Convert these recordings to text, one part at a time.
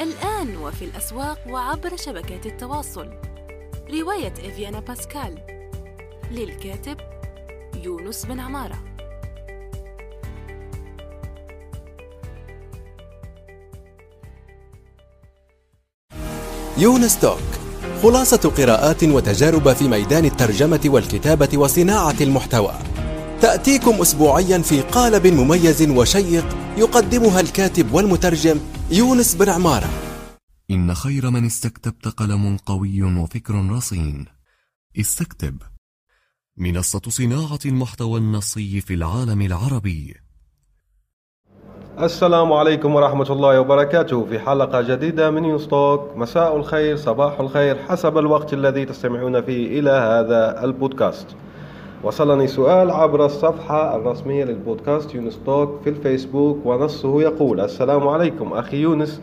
الآن وفي الأسواق وعبر شبكات التواصل. رواية إفيانا باسكال. للكاتب يونس بن عمارة. يونس توك خلاصة قراءات وتجارب في ميدان الترجمة والكتابة وصناعة المحتوى. تأتيكم أسبوعيا في قالب مميز وشيق يقدمها الكاتب والمترجم يونس بن عمارة. إن خير من استكتبت قلم قوي وفكر رصين. استكتب. منصة صناعة المحتوى النصي في العالم العربي. السلام عليكم ورحمة الله وبركاته. في حلقة جديدة من يوستوك مساء الخير صباح الخير حسب الوقت الذي تستمعون فيه إلى هذا البودكاست. وصلني سؤال عبر الصفحة الرسمية للبودكاست يونستوك في الفيسبوك ونصه يقول السلام عليكم أخي يونس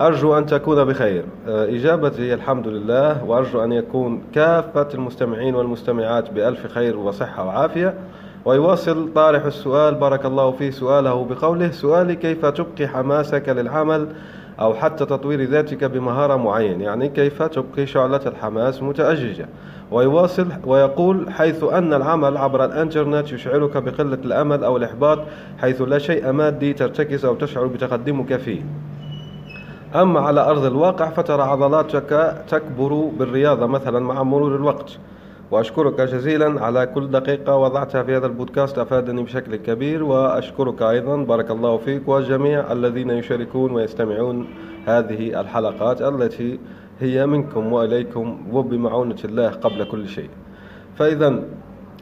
أرجو أن تكون بخير. آه، إجابتي الحمد لله وأرجو أن يكون كافة المستمعين والمستمعات بألف خير وصحة وعافية. ويواصل طارح السؤال بارك الله فيه سؤاله بقوله سؤالي كيف تبقي حماسك للعمل أو حتى تطوير ذاتك بمهارة معينة. يعني كيف تبقي شعلة الحماس متأججة. ويواصل ويقول حيث أن العمل عبر الإنترنت يشعرك بقلة الأمل أو الإحباط حيث لا شيء مادي ترتكز أو تشعر بتقدمك فيه. أما على أرض الواقع فترى عضلاتك تكبر بالرياضة مثلا مع مرور الوقت. وأشكرك جزيلا على كل دقيقة وضعتها في هذا البودكاست أفادني بشكل كبير وأشكرك أيضا بارك الله فيك والجميع الذين يشاركون ويستمعون هذه الحلقات التي هي منكم وإليكم وبمعونة الله قبل كل شيء. فإذا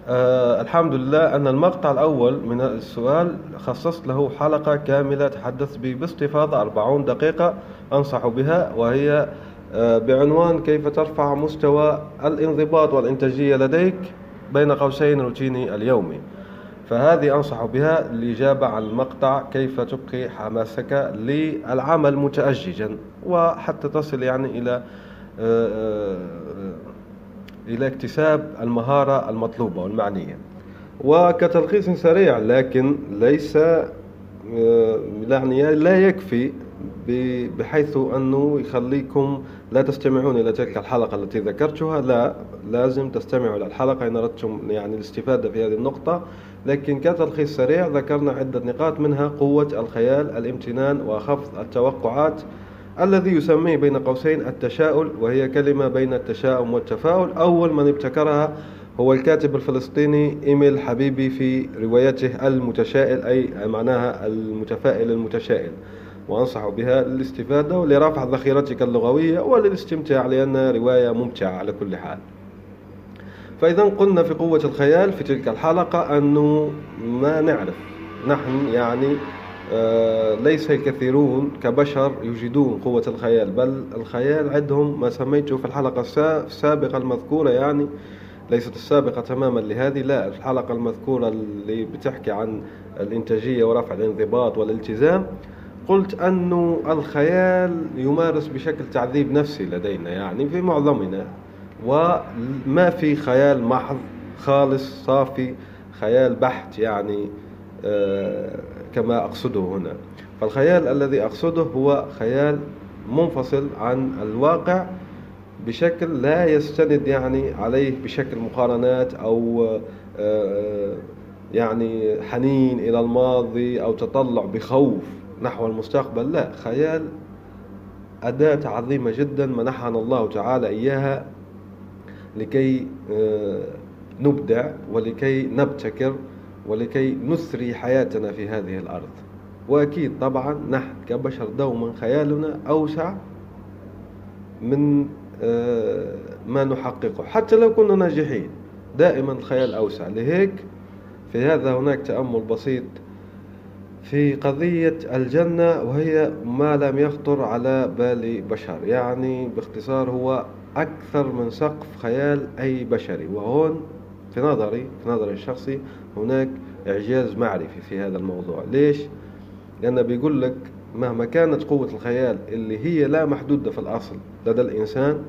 آه الحمد لله أن المقطع الأول من السؤال خصصت له حلقة كاملة تحدث به باستفاضة 40 دقيقة أنصح بها وهي بعنوان كيف ترفع مستوى الانضباط والإنتاجية لديك بين قوسين روتيني اليومي فهذه أنصح بها الإجابة عن المقطع كيف تبقي حماسك للعمل متأججا وحتى تصل يعني إلى آه، آه، إلى اكتساب المهارة المطلوبة والمعنية. وكتلخيص سريع لكن ليس آه، يعني لا يكفي بحيث أنه يخليكم لا تستمعون إلى تلك الحلقة التي ذكرتها. لا لازم تستمعوا إلى الحلقة إن أردتم يعني الاستفادة في هذه النقطة. لكن كتلخيص سريع ذكرنا عدة نقاط منها قوة الخيال الامتنان وخفض التوقعات الذي يسميه بين قوسين التشاؤل وهي كلمة بين التشاؤم والتفاؤل. أول من ابتكرها هو الكاتب الفلسطيني إيميل حبيبي في روايته المتشائل أي معناها المتفائل المتشائل. وأنصح بها للاستفادة ولرفع ذخيرتك اللغوية وللاستمتاع لأنها رواية ممتعة على كل حال. فإذا قلنا في قوة الخيال في تلك الحلقة أنه ما نعرف نحن يعني آه ليس الكثيرون كبشر يجدون قوة الخيال بل الخيال عندهم ما سميته في الحلقة السابقة المذكورة يعني ليست السابقة تماما لهذه لا الحلقة المذكورة اللي بتحكي عن الإنتاجية ورفع الانضباط والالتزام. قلت أنه الخيال يمارس بشكل تعذيب نفسي لدينا يعني في معظمنا وما في خيال محض خالص صافي خيال بحت يعني آه كما أقصده هنا. فالخيال الذي أقصده هو خيال منفصل عن الواقع بشكل لا يستند يعني عليه بشكل مقارنات أو آه يعني حنين إلى الماضي أو تطلع بخوف. نحو المستقبل. لا خيال أداة عظيمة جدا منحنا الله تعالى إياها لكي آه، نبدع ولكي نبتكر ولكي نثري حياتنا في هذه الأرض. وأكيد طبعا نحن كبشر دوما خيالنا أوسع من آه، ما نحققه. حتى لو كنا ناجحين دائما الخيال أوسع. لهيك في هذا هناك تأمل بسيط في قضية الجنة وهي ما لم يخطر على بال بشر يعني باختصار هو أكثر من سقف خيال أي بشري وهون في نظري في نظري الشخصي هناك إعجاز معرفي في هذا الموضوع ليش؟ لأنه بيقول لك مهما كانت قوة الخيال اللي هي لا محدودة في الأصل لدى الإنسان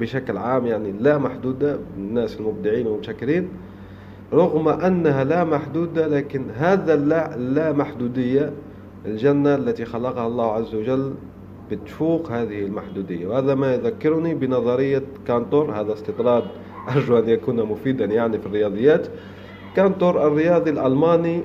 بشكل عام يعني لا محدودة الناس المبدعين والمبتكرين رغم أنها لا محدودة لكن هذا اللا, لا محدودية الجنة التي خلقها الله عز وجل بتفوق هذه المحدودية. وهذا ما يذكرني بنظرية كانتور هذا استطراد أرجو أن يكون مفيدا يعني في الرياضيات. كانتور الرياضي الألماني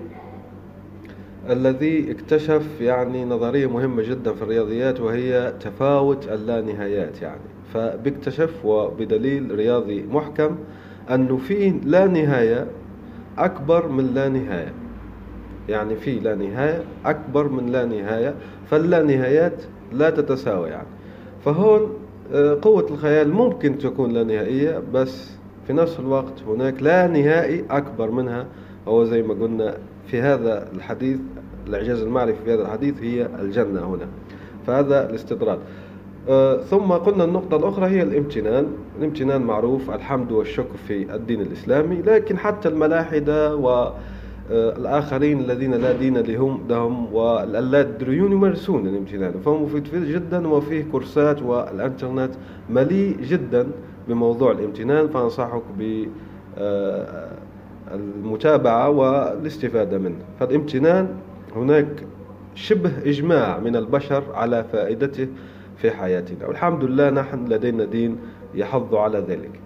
الذي اكتشف يعني نظرية مهمة جدا في الرياضيات وهي تفاوت اللانهايات يعني. فبيكتشف وبدليل رياضي محكم أنه في لا نهاية أكبر من لا نهاية. يعني في لا نهاية أكبر من لا نهاية. فاللا نهايات لا تتساوي يعني فهون آه، قوة الخيال ممكن تكون لا نهائية بس في نفس الوقت هناك لا نهائي أكبر منها. هو زي ما قلنا في هذا الحديث الإعجاز المعرفي في هذا الحديث هي الجنة هنا. فهذا الاستطراد ثم قلنا النقطة الأخرى هي الامتنان. الامتنان معروف الحمد والشكر في الدين الإسلامي. لكن حتى الملاحدة والآخرين الذين لا دين لهم لهم واللادريون يمارسون الامتنان. فهو مفيد جدا وفيه كورسات والإنترنت مليء جدا بموضوع الامتنان. فأنصحك بالمتابعة آه، والاستفادة منه. فالامتنان هناك شبه إجماع من البشر على فائدته في حياتنا. والحمد لله نحن لدينا دين يحض على ذلك.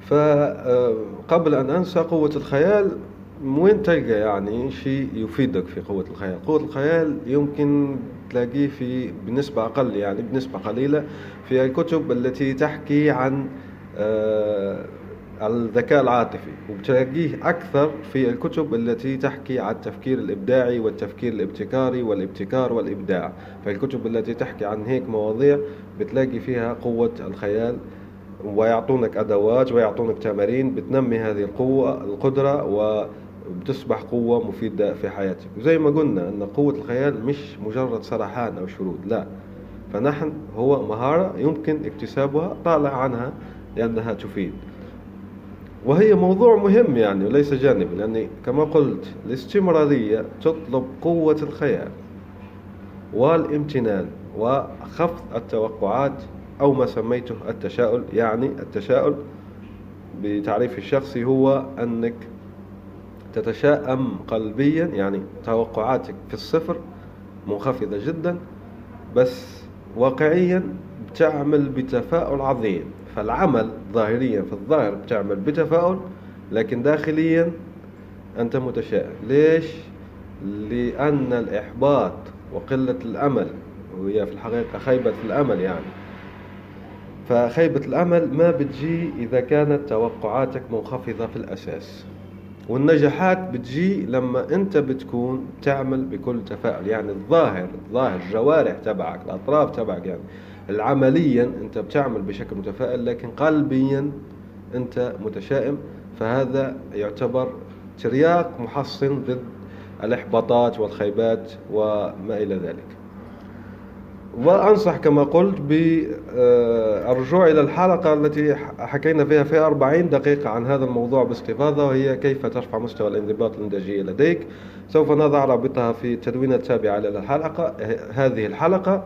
فقبل أن أنسى قوة الخيال وين تلقى يعني شيء يفيدك في قوة الخيال؟ قوة الخيال يمكن تلاقيه في بنسبة أقل يعني بنسبة قليلة في الكتب التي تحكي عن آه، الذكاء العاطفي وبتلاقيه أكثر في الكتب التي تحكي عن التفكير الإبداعي والتفكير الابتكاري والابتكار والإبداع. فالكتب التي تحكي عن هيك مواضيع بتلاقي فيها قوة الخيال ويعطونك أدوات ويعطونك تمارين بتنمي هذه القوة القدرة وبتصبح قوة مفيدة في حياتك. وزي ما قلنا أن قوة الخيال مش مجرد سرحان أو شرود لا. فنحن هو مهارة يمكن اكتسابها طالع عنها لأنها تفيد. وهي موضوع مهم يعني وليس جانب لأن كما قلت الاستمرارية تطلب قوة الخيال والامتنان وخفض التوقعات أو ما سميته التشاؤل. يعني التشاؤل بتعريف الشخصي هو أنك تتشائم قلبيا يعني توقعاتك في الصفر منخفضة جدا بس واقعيا بتعمل بتفاؤل عظيم. فالعمل ظاهريا في الظاهر بتعمل بتفاؤل لكن داخليا أنت متشائم. ليش؟ لأن الإحباط وقلة الأمل وهي في الحقيقة خيبة الأمل يعني. فخيبة الأمل ما بتجي إذا كانت توقعاتك منخفضة في الأساس. والنجاحات بتجي لما أنت بتكون تعمل بكل تفاؤل. يعني الظاهر الظاهر الجوارح تبعك الأطراف تبعك يعني. العمليا أنت بتعمل بشكل متفائل لكن قلبيا أنت متشائم. فهذا يعتبر ترياق محصن ضد الإحباطات والخيبات وما إلى ذلك. وأنصح كما قلت بالرجوع إلى الحلقة التي حكينا فيها في 40 دقيقة عن هذا الموضوع باستفاضة وهي كيف ترفع مستوى الانضباط الإنتاجية لديك. سوف نضع رابطها في التدوينة التابعة للحلقة هذه الحلقة.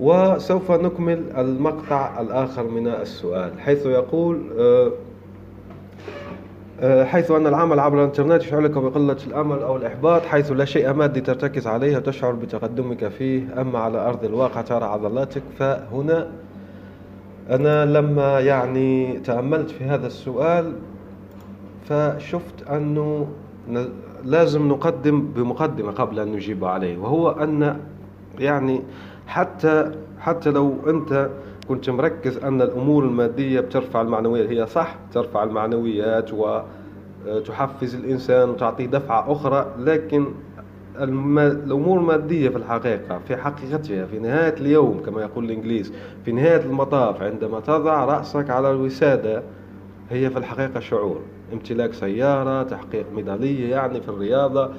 وسوف نكمل المقطع الآخر من السؤال حيث يقول آه، آه، حيث أن العمل عبر الإنترنت يشعرك بقلة الأمل أو الإحباط حيث لا شيء مادي ترتكز عليه وتشعر بتقدمك فيه. أما على أرض الواقع ترى عضلاتك فهنا أنا لما يعني تأملت في هذا السؤال فشفت أنه لازم نقدم بمقدمة قبل أن نجيب عليه وهو أن يعني حتى حتى لو أنت كنت مركز أن الأمور المادية بترفع المعنويات هي صح ترفع المعنويات وتحفز الإنسان وتعطيه دفعة أخرى لكن الأمور المادية في الحقيقة في حقيقتها في نهاية اليوم كما يقول الإنجليز في نهاية المطاف عندما تضع رأسك على الوسادة هي في الحقيقة شعور امتلاك سيارة تحقيق ميدالية يعني في الرياضة آه،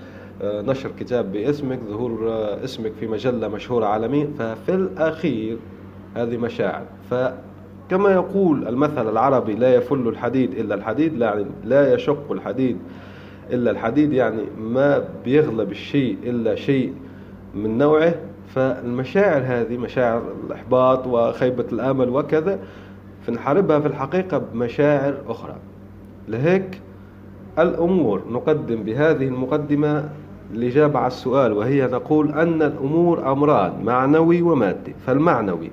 نشر كتاب باسمك ظهور آه، اسمك في مجلة مشهورة عالميا ففي الأخير هذه مشاعر. فكما يقول المثل العربي لا يفل الحديد إلا الحديد يعني لا يشق الحديد إلا الحديد يعني ما بيغلب الشيء إلا شيء من نوعه. فالمشاعر هذه مشاعر الإحباط وخيبة الآمل وكذا فنحاربها في الحقيقة بمشاعر أخرى. لهيك الأمور نقدم بهذه المقدمة الإجابة على السؤال وهي نقول أن الأمور أمران معنوي ومادي. فالمعنوي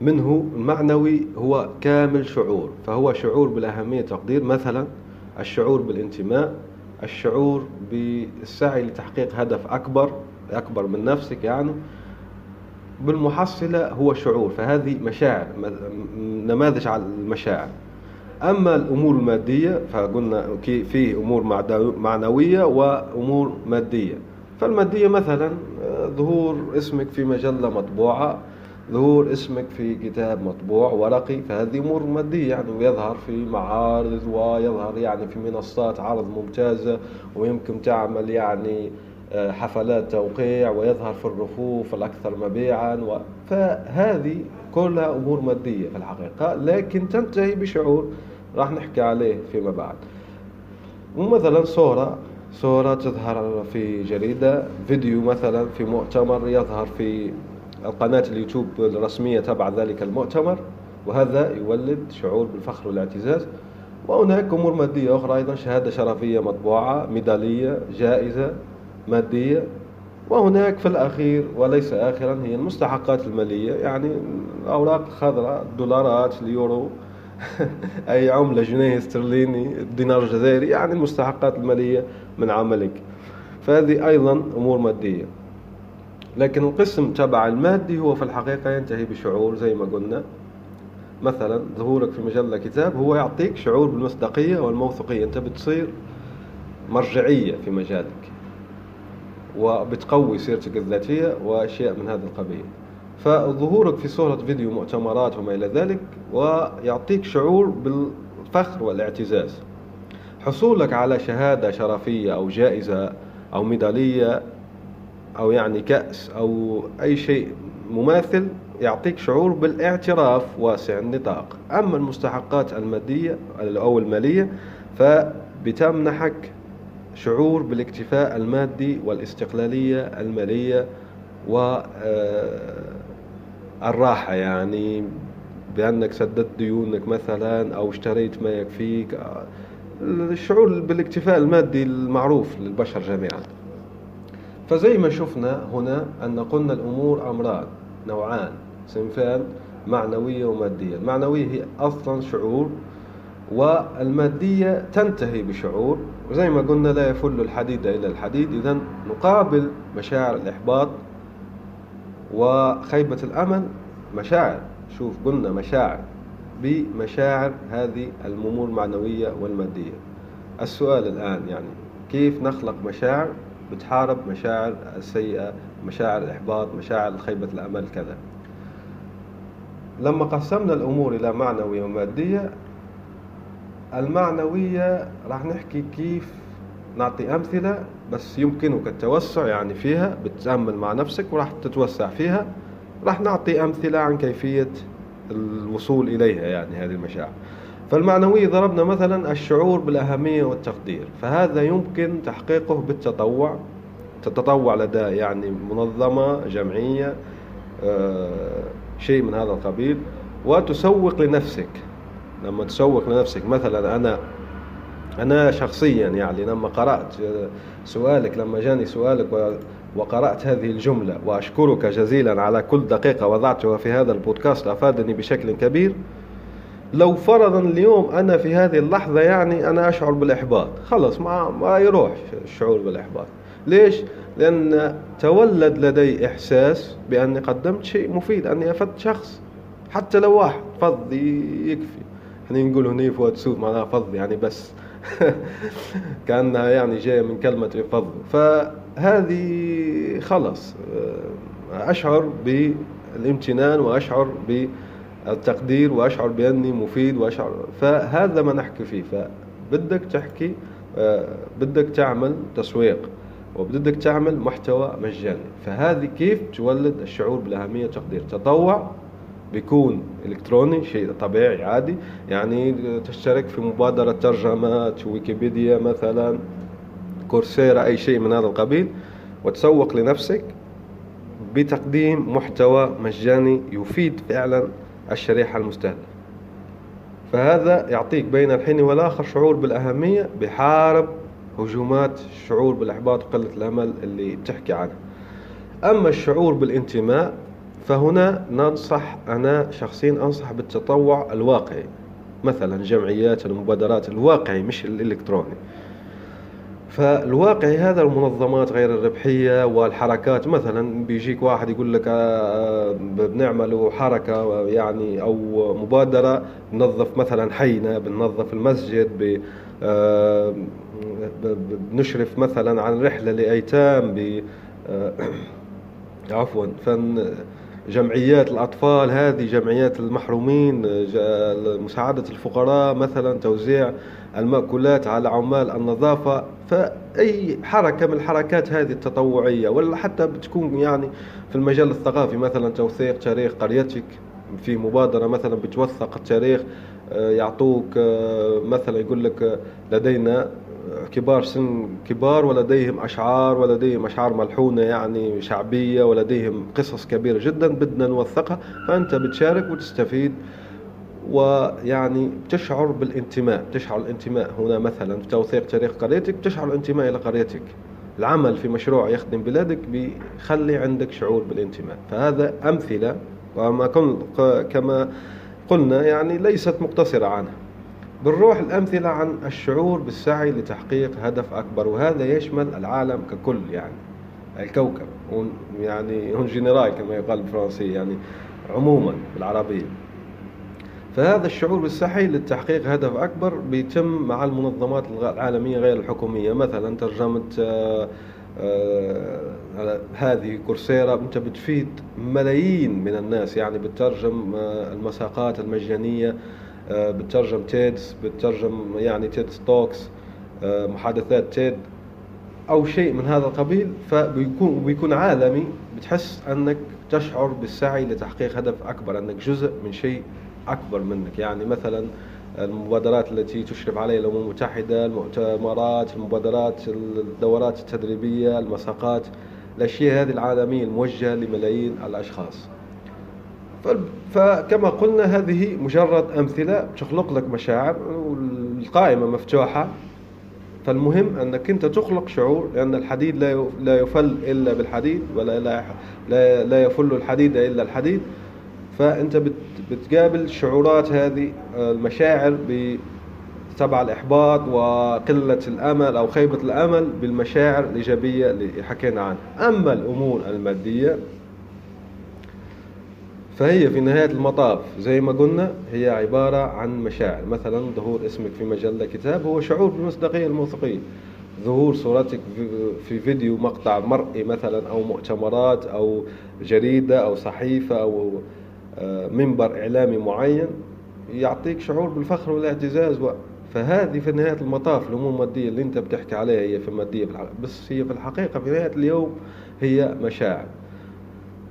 منه المعنوي هو كامل شعور فهو شعور بالأهمية تقدير مثلا الشعور بالانتماء الشعور بالسعي لتحقيق هدف أكبر أكبر من نفسك يعني. بالمحصلة هو شعور فهذه مشاعر نماذج على المشاعر. أما الأمور المادية فقلنا فيه أمور معنوية وأمور مادية. فالمادية مثلا آه، ظهور اسمك في مجلة مطبوعة ظهور اسمك في كتاب مطبوع ورقي فهذه أمور مادية يعني ويظهر في معارض ويظهر يعني في منصات عرض ممتازة ويمكن تعمل يعني آه، حفلات توقيع ويظهر في الرفوف الأكثر مبيعا و... فهذه كلها أمور مادية في الحقيقة لكن تنتهي بشعور راح نحكي عليه فيما بعد. ومثلا صورة صورة تظهر في جريدة فيديو مثلا في مؤتمر يظهر في القناة اليوتيوب الرسمية تبع ذلك المؤتمر وهذا يولد شعور بالفخر والاعتزاز. وهناك أمور مادية أخرى أيضا شهادة شرفية مطبوعة ميدالية جائزة مادية. وهناك في الأخير وليس آخرا هي المستحقات المالية يعني الأوراق الخضراء الدولارات اليورو أي عملة جنيه استرليني الدينار الجزائري يعني المستحقات المالية من عملك. فهذه أيضا أمور مادية. لكن القسم تبع المادي هو في الحقيقة ينتهي بشعور زي ما قلنا. مثلا ظهورك في مجلة كتاب هو يعطيك شعور بالمصداقية والموثوقية. أنت بتصير مرجعية في مجالك. وبتقوي سيرتك الذاتية وأشياء من هذا القبيل. فظهورك في صورة فيديو مؤتمرات وما إلى ذلك ويعطيك شعور بالفخر والاعتزاز. حصولك على شهادة شرفية أو جائزة أو ميدالية أو يعني كأس أو أي شيء مماثل يعطيك شعور بالاعتراف واسع النطاق. أما المستحقات المادية أو المالية فبتمنحك شعور بالاكتفاء المادي والاستقلالية المالية والراحة آه، يعني بأنك سددت ديونك مثلا أو اشتريت ما يكفيك الشعور بالاكتفاء المادي المعروف للبشر جميعا. فزي ما شفنا هنا أن قلنا الأمور أمران نوعان صنفان معنوية ومادية. المعنوية هي أصلا شعور والمادية تنتهي بشعور وزي ما قلنا لا يفل الحديد إلا الحديد. إذا نقابل مشاعر الإحباط وخيبة الأمل مشاعر. شوف قلنا مشاعر بمشاعر هذه الأمور المعنوية والمادية. السؤال الآن يعني كيف نخلق مشاعر بتحارب مشاعر السيئة مشاعر الإحباط مشاعر خيبة الأمل كذا؟ لما قسمنا الأمور إلى معنوية ومادية المعنوية راح نحكي كيف نعطي أمثلة بس يمكنك التوسع يعني فيها بتتأمل مع نفسك وراح تتوسع فيها. راح نعطي أمثلة عن كيفية الوصول إليها يعني هذه المشاعر. فالمعنوية ضربنا مثلا الشعور بالأهمية والتقدير فهذا يمكن تحقيقه بالتطوع. تتطوع لدى يعني منظمة جمعية آه، شيء من هذا القبيل. وتسوق لنفسك. لما تسوق لنفسك. مثلا أنا أنا شخصيا يعني لما قرأت سؤالك لما جاني سؤالك وقرأت هذه الجملة وأشكرك جزيلا على كل دقيقة وضعتها في هذا البودكاست أفادني بشكل كبير. لو فرضا اليوم أنا في هذه اللحظة يعني أنا أشعر بالإحباط. خلص ما, ما يروح الشعور بالإحباط. ليش؟ لأن تولد لدي إحساس بأني قدمت شيء مفيد أني أفدت شخص حتى لو واحد فض يكفي. إحنا نقول هنا فؤاد سوء معناها فض يعني بس. كأنها يعني جاية من كلمة فض. فهذه خلص. أشعر بالامتنان وأشعر بالتقدير وأشعر بأني مفيد وأشعر. فهذا ما نحكي فيه. فبدك تحكي بدك تعمل تسويق وبدك تعمل محتوى مجاني. فهذه كيف تولد الشعور بالأهمية والتقدير تطوع بيكون إلكتروني شيء طبيعي عادي. يعني تشترك في مبادرة ترجمات ويكيبيديا مثلا كورسيرا أي شيء من هذا القبيل وتسوق لنفسك بتقديم محتوى مجاني يفيد فعلا الشريحة المستهدفة. فهذا يعطيك بين الحين والآخر شعور بالأهمية بحارب هجومات الشعور بالإحباط وقلة الأمل اللي بتحكي عنها. أما الشعور بالانتماء فهنا ننصح أنا شخصيا أنصح بالتطوع الواقعي مثلا جمعيات المبادرات الواقعي مش الإلكتروني. فالواقعي هذا المنظمات غير الربحية والحركات مثلا بيجيك واحد يقول لك آه، بنعمل حركة يعني أو مبادرة بنظف مثلا حينا بننظف المسجد آه، بنشرف مثلا عن رحلة لأيتام آه، عفوا. فن جمعيات الأطفال هذه جمعيات المحرومين مساعدة الفقراء مثلا توزيع المأكولات على عمال النظافة. فأي حركة من الحركات هذه التطوعية ولا حتى بتكون يعني في المجال الثقافي مثلا توثيق تاريخ قريتك في مبادرة مثلا بتوثق التاريخ آه، يعطوك آه، مثلا يقول لك لدينا كبار سن كبار ولديهم أشعار ولديهم أشعار ملحونة يعني شعبية ولديهم قصص كبيرة جدا بدنا نوثقها. فأنت بتشارك وتستفيد ويعني تشعر بالانتماء تشعر الانتماء. هنا مثلا في توثيق تاريخ قريتك تشعر الانتماء إلى قريتك. العمل في مشروع يخدم بلادك بيخلي عندك شعور بالانتماء. فهذا أمثلة وما كما قلنا يعني ليست مقتصرة عنها. بنروح الأمثلة عن الشعور بالسعي لتحقيق هدف أكبر وهذا يشمل العالم ككل يعني الكوكب يعني هون جنرال كما يقال بالفرنسية يعني عموما بالعربية. فهذا الشعور بالسعي للتحقيق هدف أكبر بيتم مع المنظمات العالمية غير الحكومية. مثلا ترجمة آه، آه، هذه Coursera أنت بتفيد ملايين من الناس يعني بترجم آه، المساقات المجانية آه، بترجم TEDs بترجم يعني TED Talks آه، محادثات TED أو شيء من هذا القبيل فبيكون بيكون عالمي. بتحس أنك تشعر بالسعي لتحقيق هدف أكبر أنك جزء من شيء أكبر منك. يعني مثلا المبادرات التي تشرف عليها الأمم المتحدة المؤتمرات المبادرات الدورات التدريبية المساقات الأشياء هذه العالمية الموجهة لملايين الأشخاص. فكما قلنا هذه مجرد أمثلة تخلق لك مشاعر والقائمة مفتوحة. فالمهم أنك أنت تخلق شعور لأن الحديد لا يفل إلا بالحديد ولا لا, لا يفل الحديد إلا الحديد. فأنت بتقابل الشعورات هذه المشاعر تبع الإحباط وقلة الأمل أو خيبة الأمل بالمشاعر الإيجابية اللي حكينا عنها. أما الأمور المادية فهي في نهاية المطاف زي ما قلنا هي عبارة عن مشاعر. مثلا ظهور اسمك في مجلة كتاب هو شعور بالمصداقية الموثوقية. ظهور صورتك في فيديو مقطع مرئي مثلا أو مؤتمرات أو جريدة أو صحيفة أو آه، منبر إعلامي معين يعطيك شعور بالفخر والاعتزاز فهذه في نهاية المطاف الأمور المادية اللي أنت بتحكي عليها هي في المادية بس هي في الحقيقة في نهاية اليوم هي مشاعر.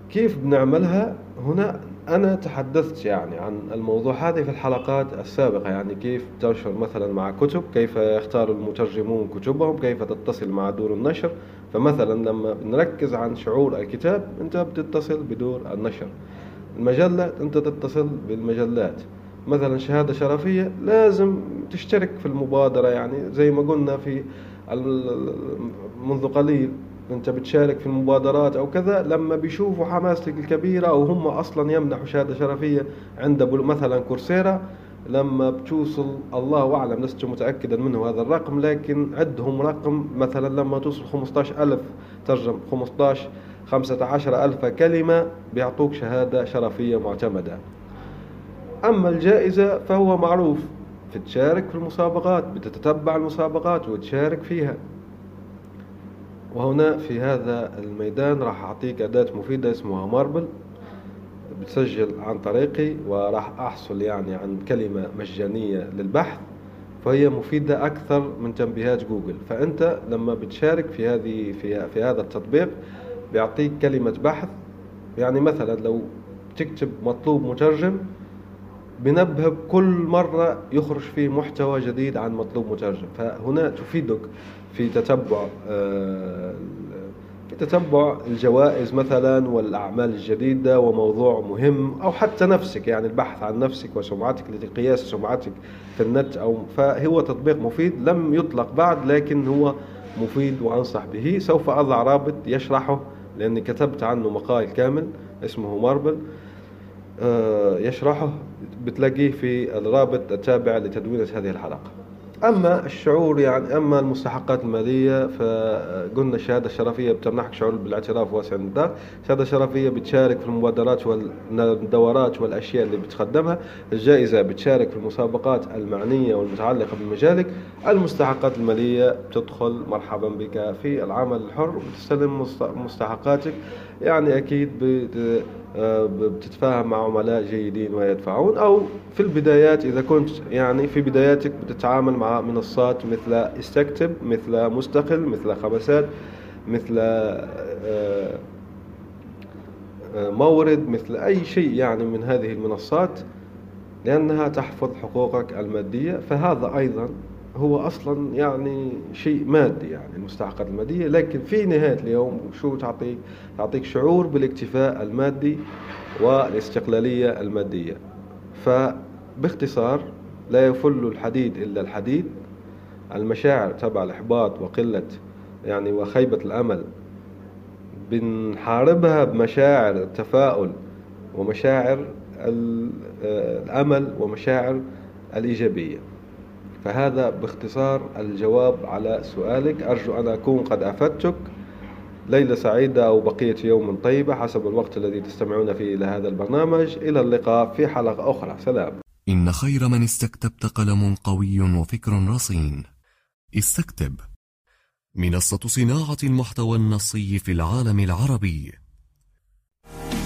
كيف بنعملها؟ هنا أنا تحدثت يعني عن الموضوع هذا في الحلقات السابقة يعني كيف تنشر مثلا مع كتب كيف يختار المترجمون كتبهم كيف تتصل مع دور النشر. فمثلا لما بنركز عن شعور الكتاب أنت بتتصل بدور النشر. المجلة أنت تتصل بالمجلات. مثلا شهادة شرفية لازم تشترك في المبادرة يعني زي ما قلنا في منذ قليل. انت بتشارك في المبادرات أو كذا لما بيشوفوا حماستك الكبيرة أو هم أصلا يمنحوا شهادة شرفية عند مثلا كورسيرا لما بتوصل الله أعلم لست متاكدا منه هذا الرقم لكن عندهم رقم مثلا لما توصل 15000 ترجم 15 15000 كلمة بيعطوك شهادة شرفية معتمدة. أما الجائزة فهو معروف بتشارك في المسابقات بتتتبع المسابقات وتشارك فيها. وهنا في هذا الميدان راح أعطيك أداة مفيدة اسمها ماربل. بتسجل عن طريقي وراح أحصل يعني عن كلمة مجانية للبحث فهي مفيدة أكثر من تنبيهات جوجل. فأنت لما بتشارك في هذه في, في هذا التطبيق بيعطيك كلمة بحث. يعني مثلا لو تكتب مطلوب مترجم بنبه كل مرة يخرج فيه محتوى جديد عن مطلوب مترجم. فهنا تفيدك في تتبع آه، في تتبع الجوائز مثلا والأعمال الجديدة وموضوع مهم أو حتى نفسك يعني البحث عن نفسك وسمعتك لقياس سمعتك في النت أو فهو تطبيق مفيد لم يطلق بعد لكن هو مفيد وأنصح به. سوف أضع رابط يشرحه لأني كتبت عنه مقال كامل اسمه ماربل يشرحه بتلاقيه في الرابط التابع لتدوينة هذه الحلقة. أما الشعور يعني أما المستحقات المالية فقلنا الشهادة الشرفية بتمنحك شعور بالاعتراف واسع النطاق، الشهادة الشرفية بتشارك في المبادرات والدورات والأشياء اللي بتقدمها، الجائزة بتشارك في المسابقات المعنية والمتعلقة بمجالك، المستحقات المالية بتدخل مرحبا بك في العمل الحر وبتستلم مستحقاتك. يعني أكيد آه، بتتفاهم مع عملاء جيدين ويدفعون أو في البدايات إذا كنت يعني في بداياتك بتتعامل مع منصات مثل استكتب مثل مستقل مثل خمسات مثل آه، آه، مورد مثل أي شيء يعني من هذه المنصات لأنها تحفظ حقوقك المادية. فهذا أيضا هو أصلا يعني شيء مادي يعني المستحقات المادية لكن في نهاية اليوم شو تعطيك تعطيك شعور بالاكتفاء المادي والاستقلالية المادية. فباختصار لا يفل الحديد إلا الحديد. المشاعر تبع الإحباط وقلة يعني وخيبة الأمل بنحاربها بمشاعر التفاؤل ومشاعر الأمل ومشاعر الإيجابية. فهذا باختصار الجواب على سؤالك. أرجو أن أكون قد أفدتك. ليلة سعيدة أو بقية يوم طيبة حسب الوقت الذي تستمعون فيه إلى هذا البرنامج. إلى اللقاء في حلقة أخرى. سلام. إن خير من استكتبت قلم قوي وفكر رصين. استكتب. منصة صناعة المحتوى النصي في العالم العربي.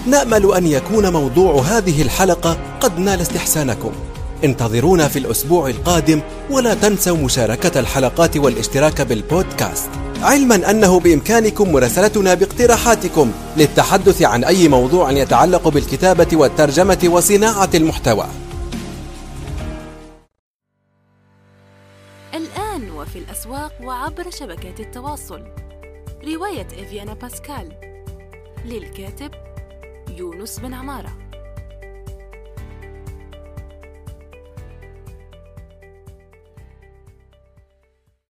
نأمل أن يكون موضوع هذه الحلقة قد نال استحسانكم. انتظرونا في الأسبوع القادم ولا تنسوا مشاركة الحلقات والاشتراك بالبودكاست. علما أنه بإمكانكم مراسلتنا باقتراحاتكم للتحدث عن أي موضوع يتعلق بالكتابة والترجمة وصناعة المحتوى. الآن وفي الأسواق وعبر شبكات التواصل. رواية إفيانا باسكال. للكاتب يونس بن عمارة.